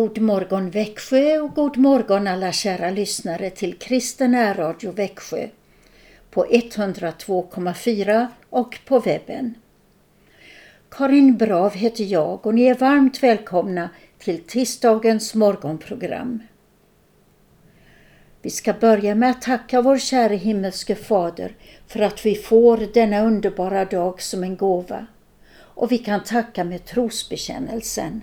God morgon Växjö och god morgon alla kära lyssnare till Kristen Radio Växjö på 102,4 och på webben. Karin Brav heter jag och ni är varmt välkomna till tisdagens morgonprogram. Vi ska börja med att tacka vår käre himmelske Fader för att vi får denna underbara dag som en gåva. Och vi kan tacka med trosbekännelsen.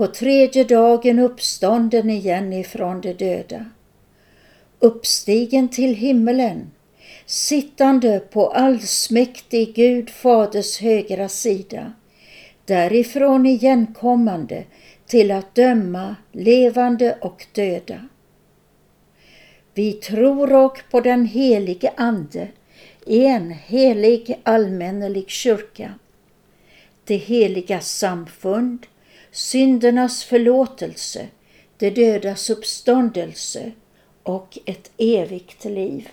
på tredje dagen uppstånden igen ifrån de döda, uppstigen till himmelen, sittande på allsmäktig Gud Faders högra sida, därifrån igenkommande till att döma levande och döda. Vi tror och på den helige Ande, en helig allmännelig kyrka, det heliga samfund, syndernas förlåtelse, det dödas uppståndelse och ett evigt liv.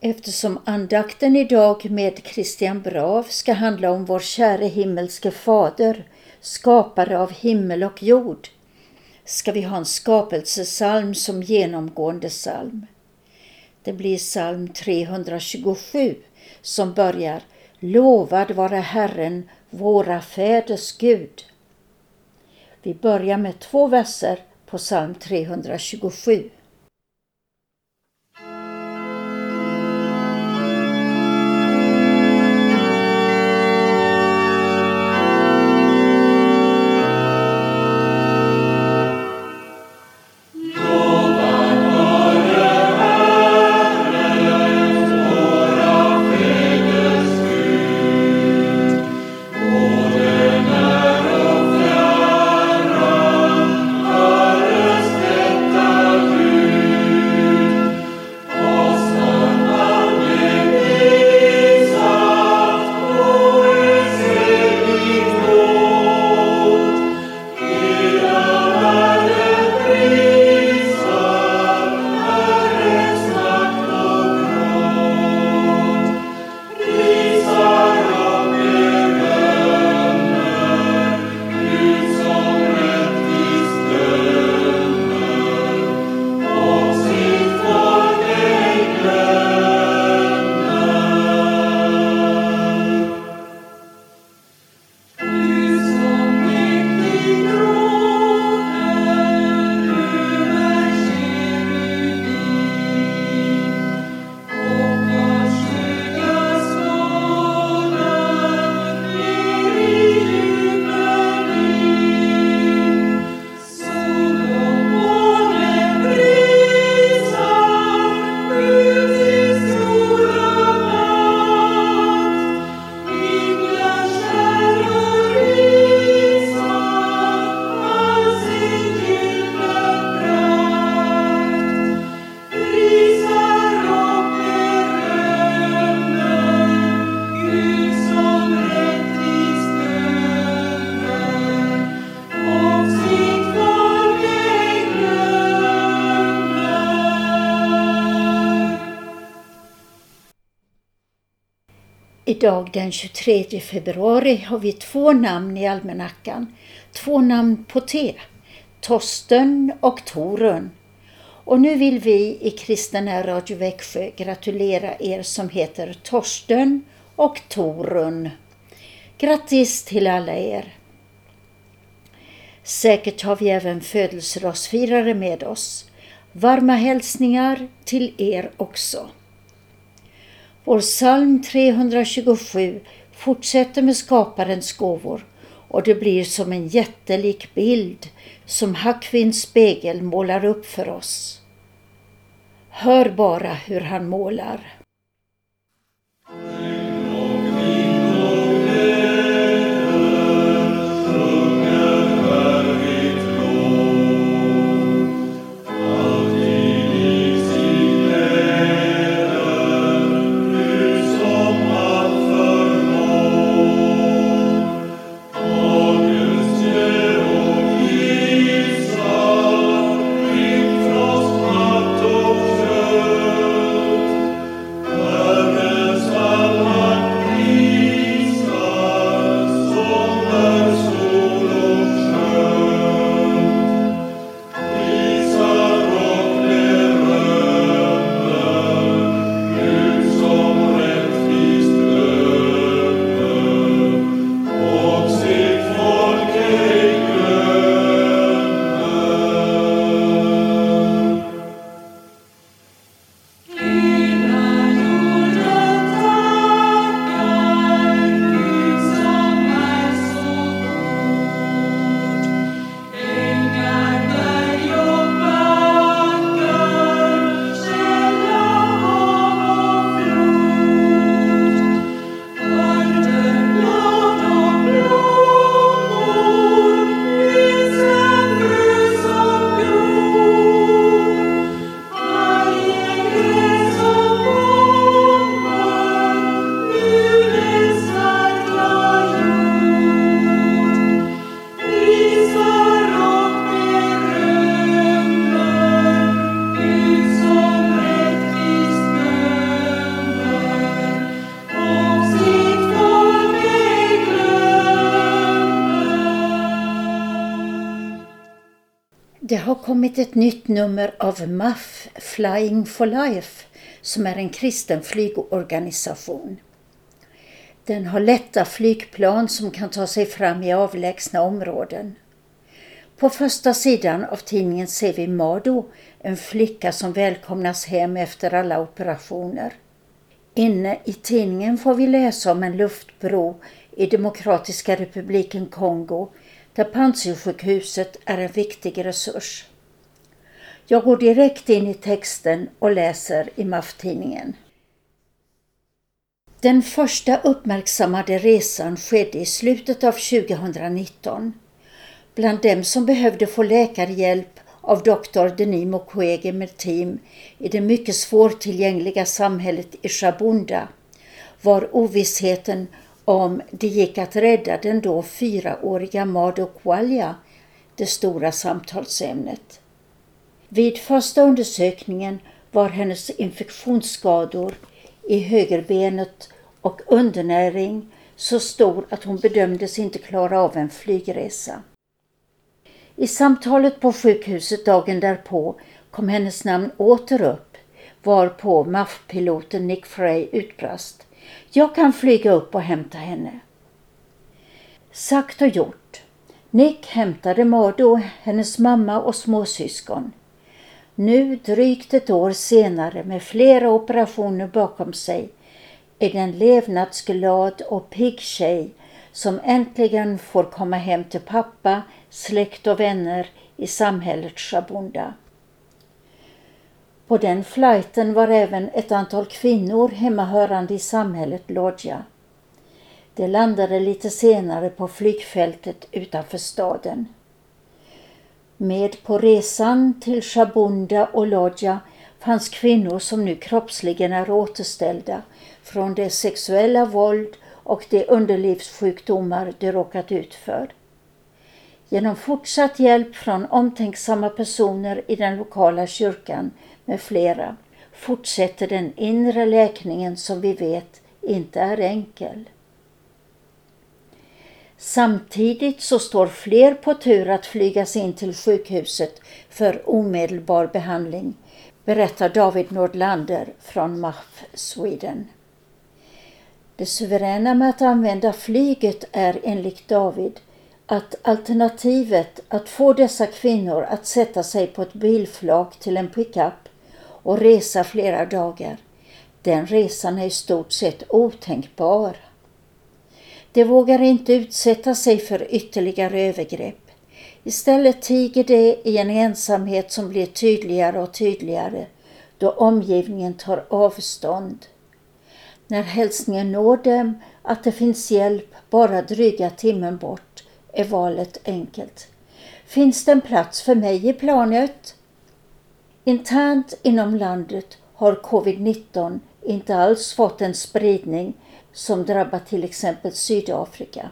Eftersom andakten idag med Christian Brav ska handla om vår käre himmelske fader, skapare av himmel och jord, ska vi ha en skapelsesalm som genomgående psalm. Det blir psalm 327 som börjar Lovad vare Herren, våra fäders Gud. Vi börjar med två verser på psalm 327. Idag den 23 februari har vi två namn i almanackan. Två namn på T. Torsten och Torun. Och nu vill vi i Kristen Radio Växjö gratulera er som heter Torsten och Torun. Grattis till alla er! Säkert har vi även födelsedagsfirare med oss. Varma hälsningar till er också. Vår psalm 327 fortsätter med skaparens gåvor och det blir som en jättelik bild som Hackvins spegel målar upp för oss. Hör bara hur han målar. Kommit ett nytt nummer av MAF, Flying for Life, som är en kristen flygorganisation. Den har lätta flygplan som kan ta sig fram i avlägsna områden. På första sidan av tidningen ser vi Mado, en flicka som välkomnas hem efter alla operationer. Inne i tidningen får vi läsa om en luftbro i Demokratiska republiken Kongo där Panzisjukhuset är en viktig resurs. Jag går direkt in i texten och läser i MAF-tidningen. Den första uppmärksammade resan skedde i slutet av 2019. Bland dem som behövde få läkarhjälp av doktor Denis Mukwege med team i det mycket svårtillgängliga samhället i Shabunda var ovissheten om det gick att rädda den då fyraåriga Mado Kwalya det stora samtalsämnet. Vid första undersökningen var hennes infektionsskador i högerbenet och undernäring så stor att hon bedömdes inte klara av en flygresa. I samtalet på sjukhuset dagen därpå kom hennes namn åter upp varpå MAF-piloten Nick Frey utbrast. Jag kan flyga upp och hämta henne. Sagt och gjort. Nick hämtade Mado, hennes mamma och småsyskon. Nu drygt ett år senare med flera operationer bakom sig är det en levnadsglad och pigg tjej som äntligen får komma hem till pappa, släkt och vänner i samhället Shabunda. På den flighten var även ett antal kvinnor hemmahörande i samhället Lodja. De landade lite senare på flygfältet utanför staden. Med på resan till Shabunda och Lodja fanns kvinnor som nu kroppsligen är återställda från det sexuella våld och de underlivssjukdomar de råkat ut för. Genom fortsatt hjälp från omtänksamma personer i den lokala kyrkan med flera fortsätter den inre läkningen som vi vet inte är enkel. Samtidigt så står fler på tur att flygas in till sjukhuset för omedelbar behandling, berättar David Nordlander från MAF Sweden. Det suveräna med att använda flyget är enligt David att alternativet att få dessa kvinnor att sätta sig på ett bilflak till en pickup och resa flera dagar, den resan är i stort sett otänkbar. De vågar inte utsätta sig för ytterligare övergrepp. Istället tiger de i en ensamhet som blir tydligare och tydligare då omgivningen tar avstånd. När hälsningen når dem att det finns hjälp bara dryga timmen bort är valet enkelt. Finns det en plats för mig i planet? Internt inom landet har covid-19 inte alls fått en spridning som drabbat till exempel Sydafrika.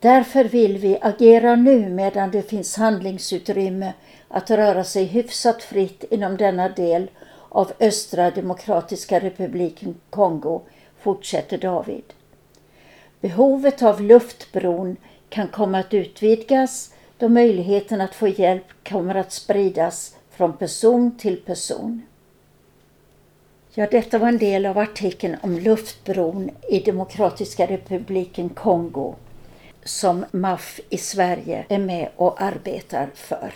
Därför vill vi agera nu medan det finns handlingsutrymme att röra sig hyfsat fritt inom denna del av Östra Demokratiska republiken Kongo, fortsätter David. Behovet av luftbron kan komma att utvidgas då möjligheten att få hjälp kommer att spridas från person till person. Ja, detta var en del av artikeln om luftbron i Demokratiska republiken Kongo som MAF i Sverige är med och arbetar för.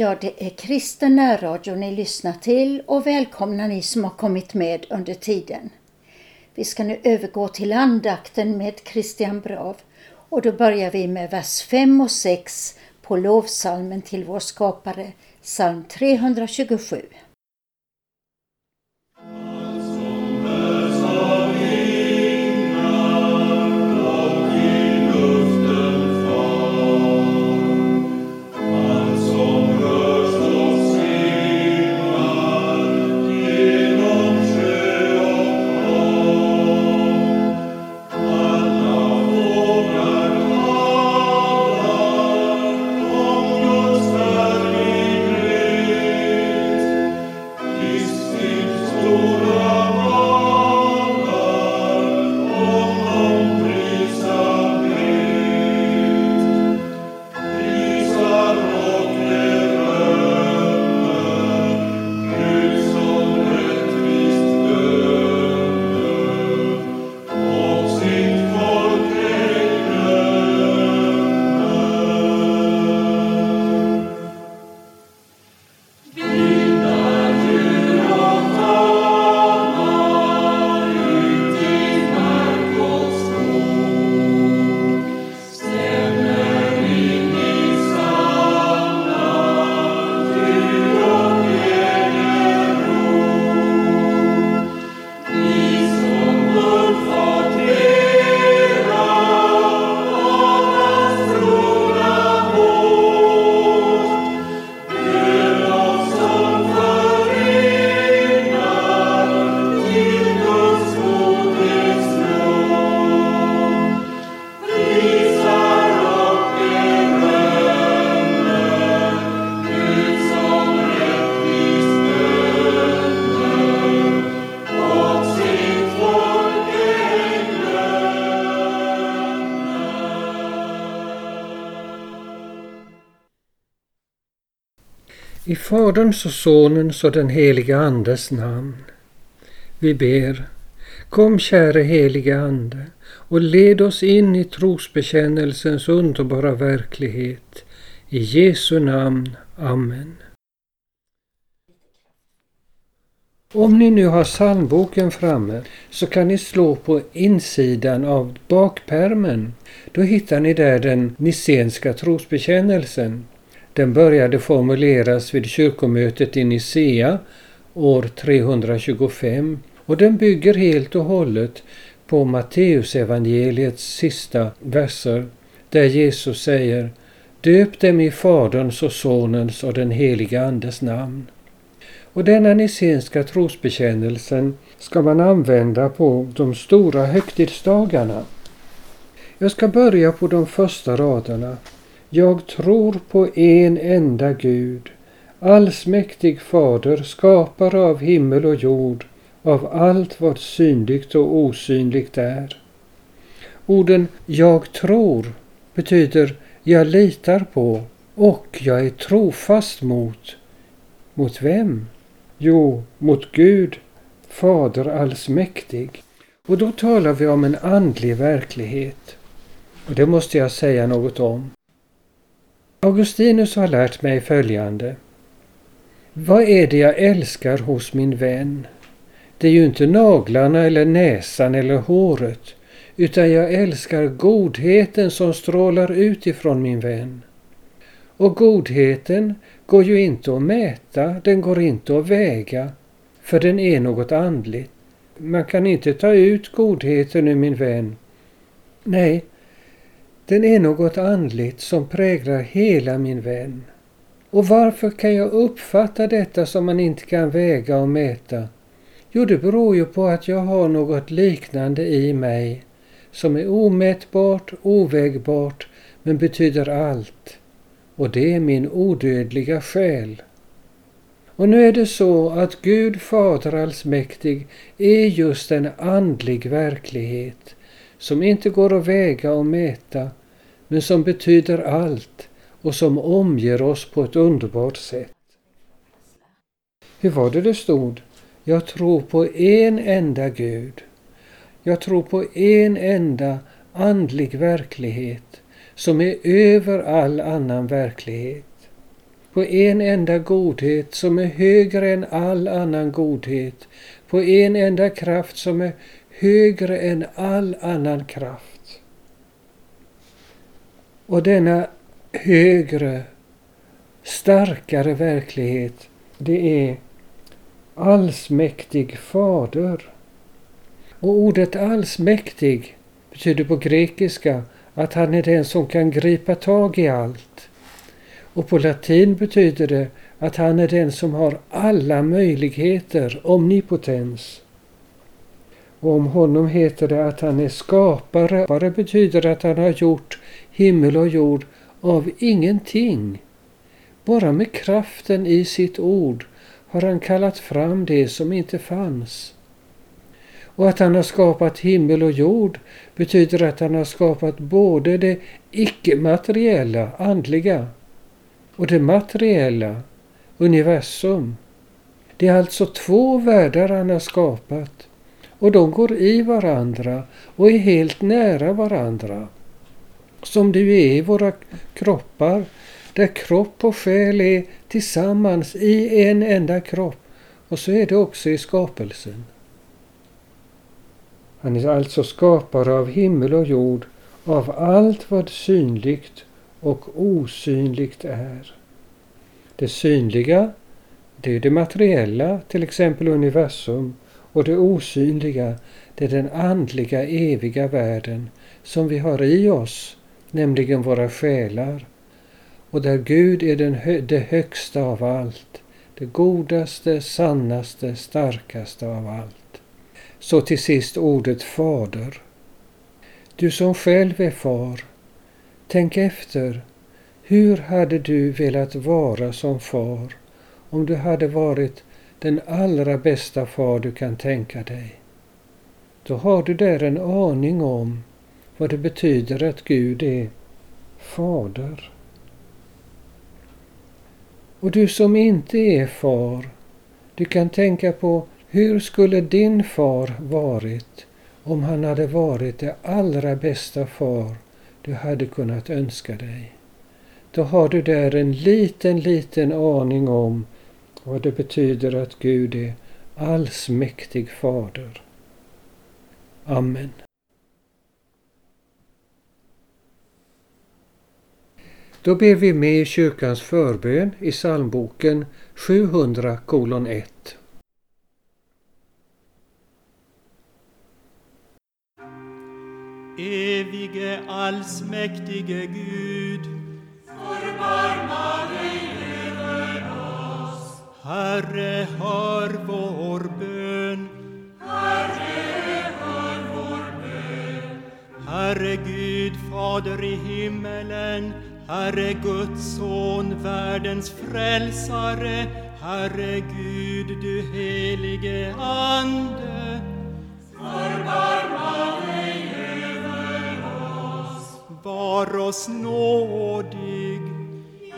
Ja, det är kristen närradio ni lyssnar till och välkomna ni som har kommit med under tiden. Vi ska nu övergå till andakten med Christian Brav och då börjar vi med vers 5 och 6 på lovsalmen till vår skapare, psalm 327. Faderns och Sonens och den helige Andes namn. Vi ber. Kom käre helige Ande och led oss in i trosbekännelsens underbara verklighet. I Jesu namn. Amen. Om ni nu har psalmboken framme så kan ni slå på insidan av bakpärmen. Då hittar ni där den nicenska trosbekännelsen. Den började formuleras vid kyrkomötet i Nicea år 325 och den bygger helt och hållet på Matteusevangeliets sista verser där Jesus säger Döp dem i Faderns och Sonens och den helige Andes namn. Och denna nicenska trosbekännelsen ska man använda på de stora högtidsdagarna. Jag ska börja på de första raderna. Jag tror på en enda Gud, allsmäktig Fader, skapare av himmel och jord, av allt vad synligt och osynligt är. Orden ”jag tror” betyder jag litar på och jag är trofast mot. Mot vem? Jo, mot Gud, Fader allsmäktig. Och då talar vi om en andlig verklighet. Och det måste jag säga något om. Augustinus har lärt mig följande. Vad är det jag älskar hos min vän? Det är ju inte naglarna eller näsan eller håret, utan jag älskar godheten som strålar ut ifrån min vän. Och godheten går ju inte att mäta, den går inte att väga, för den är något andligt. Man kan inte ta ut godheten ur min vän. Nej, den är något andligt som präglar hela min vän. Och varför kan jag uppfatta detta som man inte kan väga och mäta? Jo, det beror ju på att jag har något liknande i mig som är omätbart, ovägbart, men betyder allt. Och det är min odödliga själ. Och nu är det så att Gud Fader allsmäktig är just en andlig verklighet som inte går att väga och mäta men som betyder allt och som omger oss på ett underbart sätt. Hur var det det stod? Jag tror på en enda Gud. Jag tror på en enda andlig verklighet som är över all annan verklighet. på en enda godhet som är högre än all annan godhet, på en enda kraft som är högre än all annan kraft. Och denna högre, starkare verklighet, det är allsmäktig fader. Och ordet allsmäktig betyder på grekiska att han är den som kan gripa tag i allt. Och på latin betyder det att han är den som har alla möjligheter, omnipotens. Och om honom heter det att han är skapare. Bara betyder att han har gjort himmel och jord av ingenting. Bara med kraften i sitt ord har han kallat fram det som inte fanns. Och att han har skapat himmel och jord betyder att han har skapat både det icke-materiella, andliga, och det materiella, universum. Det är alltså två världar han har skapat och de går i varandra och är helt nära varandra. Som du är i våra kroppar, där kropp och själ är tillsammans i en enda kropp. Och så är det också i skapelsen. Han är alltså skapare av himmel och jord, av allt vad synligt och osynligt är. Det synliga, det är det materiella, till exempel universum, och det osynliga, det är den andliga eviga världen som vi har i oss, nämligen våra själar. Och där Gud är den, det högsta av allt, det godaste, sannaste, starkaste av allt. Så till sist ordet fader. Du som själv är far, tänk efter. Hur hade du velat vara som far om du hade varit den allra bästa far du kan tänka dig? Då har du där en aning om vad det betyder att Gud är fader. Och du som inte är far, du kan tänka på hur skulle din far varit om han hade varit det allra bästa far du hade kunnat önska dig? Då har du där en liten, liten aning om vad det betyder att Gud är allsmäktig fader. Amen. Då ber vi med i kyrkans förbön i psalmboken 700 kolon 1. Evige allsmäktige Gud, förbarma dig över oss. Herre, hör vår bön. Herre, hör vår bön. Herre Gud, Fader i himmelen, Herre Guds son, världens frälsare, Herre Gud, du helige Ande. Förbarma dig över oss. Var oss nådig.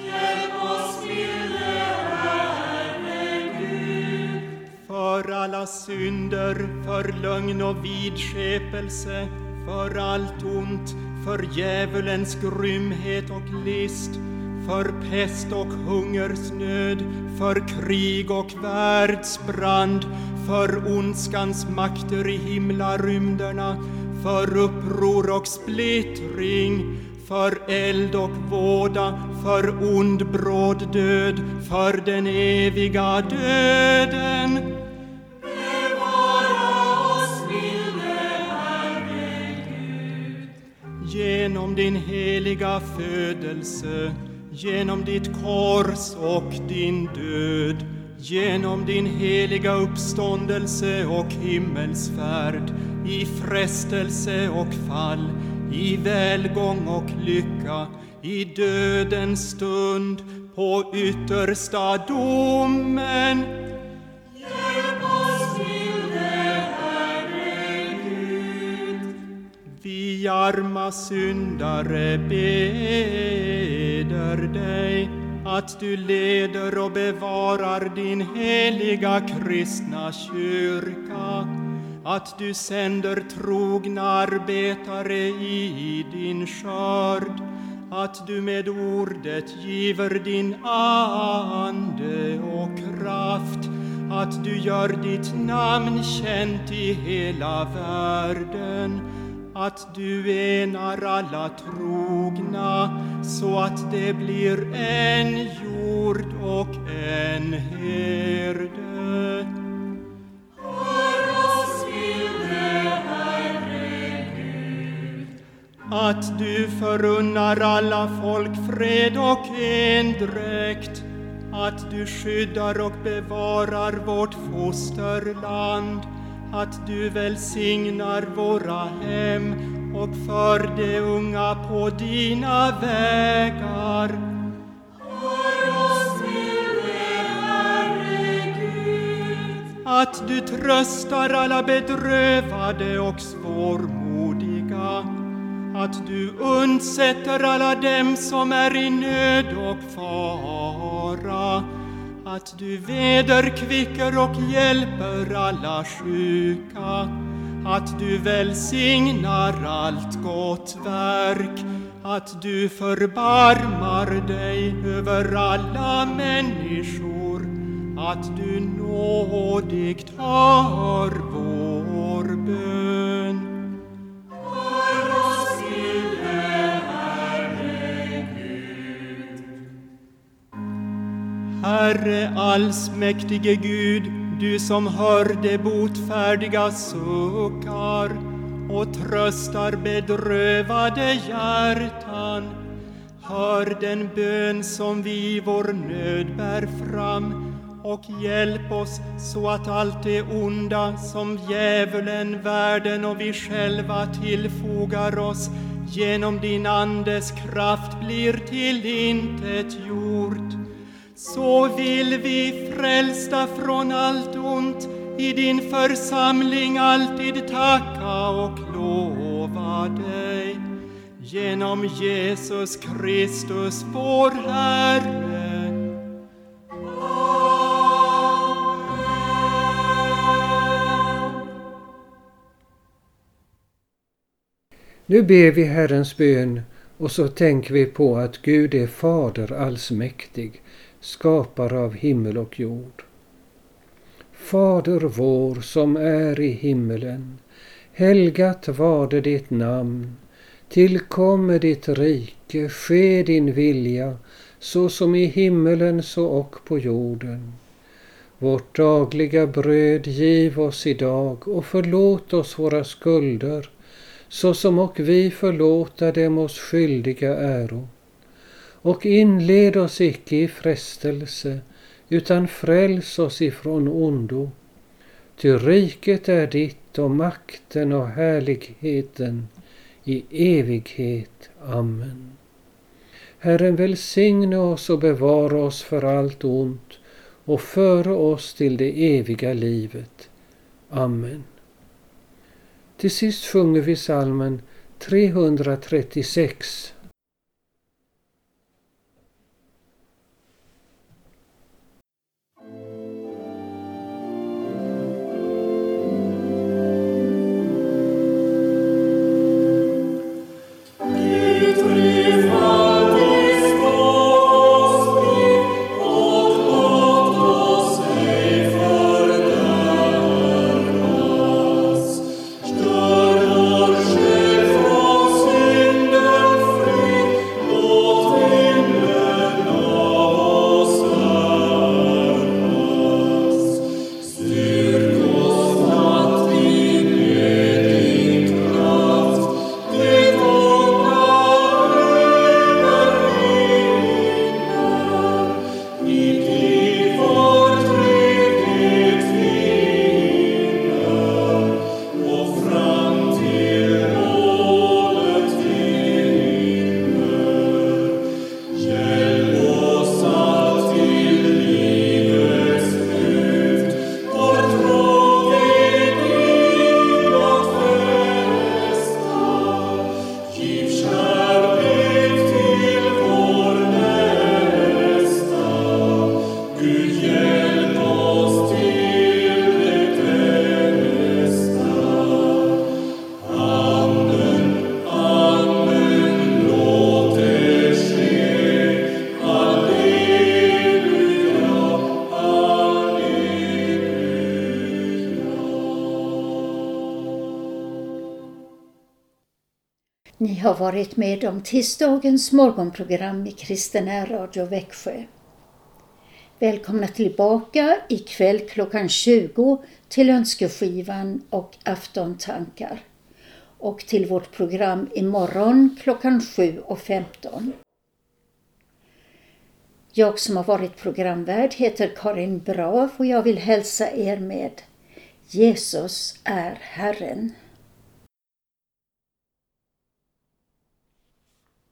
Hjälp oss, milde Herre Gud. För alla synder, för lögn och vidskepelse, för allt ont, för djävulens grymhet och list, för pest och hungersnöd, för krig och världsbrand, för ondskans makter i himlarymderna, för uppror och splittring, för eld och våda, för ond bråd död, för den eviga döden. Genom din heliga födelse, genom ditt kors och din död, genom din heliga uppståndelse och himmelsfärd, i frestelse och fall, i välgång och lycka, i dödens stund, på yttersta domen. Vi arma syndare beder dig att du leder och bevarar din heliga kristna kyrka, att du sänder trogna arbetare i din skörd, att du med ordet giver din ande och kraft, att du gör ditt namn känt i hela världen, att du enar alla trogna så att det blir en jord och en herde. att du förunnar alla folk fred och endräkt, att du skyddar och bevarar vårt fosterland, att du välsignar våra hem och för de unga på dina vägar. Att du tröstar alla bedrövade och svårmodiga. Att du undsätter alla dem som är i nöd och fara, att du vederkvicker och hjälper alla sjuka, att du välsignar allt gott verk, att du förbarmar dig över alla människor, att du nådigt hör vår Herre allsmäktige Gud, du som hör de botfärdiga suckar och tröstar bedrövade hjärtan. Hör den bön som vi i vår nöd bär fram och hjälp oss så att allt det onda som djävulen, världen och vi själva tillfogar oss genom din Andes kraft blir till intet gjort så vill vi frälsta från allt ont i din församling alltid tacka och lova dig. Genom Jesus Kristus vår Herre. Nu ber vi Herrens bön och så tänker vi på att Gud är Fader allsmäktig skapare av himmel och jord. Fader vår som är i himmelen. Helgat varde ditt namn. Tillkomme ditt rike, ske din vilja, så som i himmelen så och på jorden. Vårt dagliga bröd giv oss idag och förlåt oss våra skulder, så som och vi förlåta dem oss skyldiga äro och inled oss icke i frestelse, utan fräls oss ifrån ondo. Ty riket är ditt och makten och härligheten i evighet. Amen. Herren välsigne oss och bevara oss för allt ont och före oss till det eviga livet. Amen. Till sist sjunger vi salmen 336 Jag har varit med om tisdagens morgonprogram i Kristen Radio Växjö. Välkomna tillbaka ikväll klockan 20 till önskeskivan och aftontankar och till vårt program imorgon klockan 7.15. Jag som har varit programvärd heter Karin Brav och jag vill hälsa er med Jesus är Herren.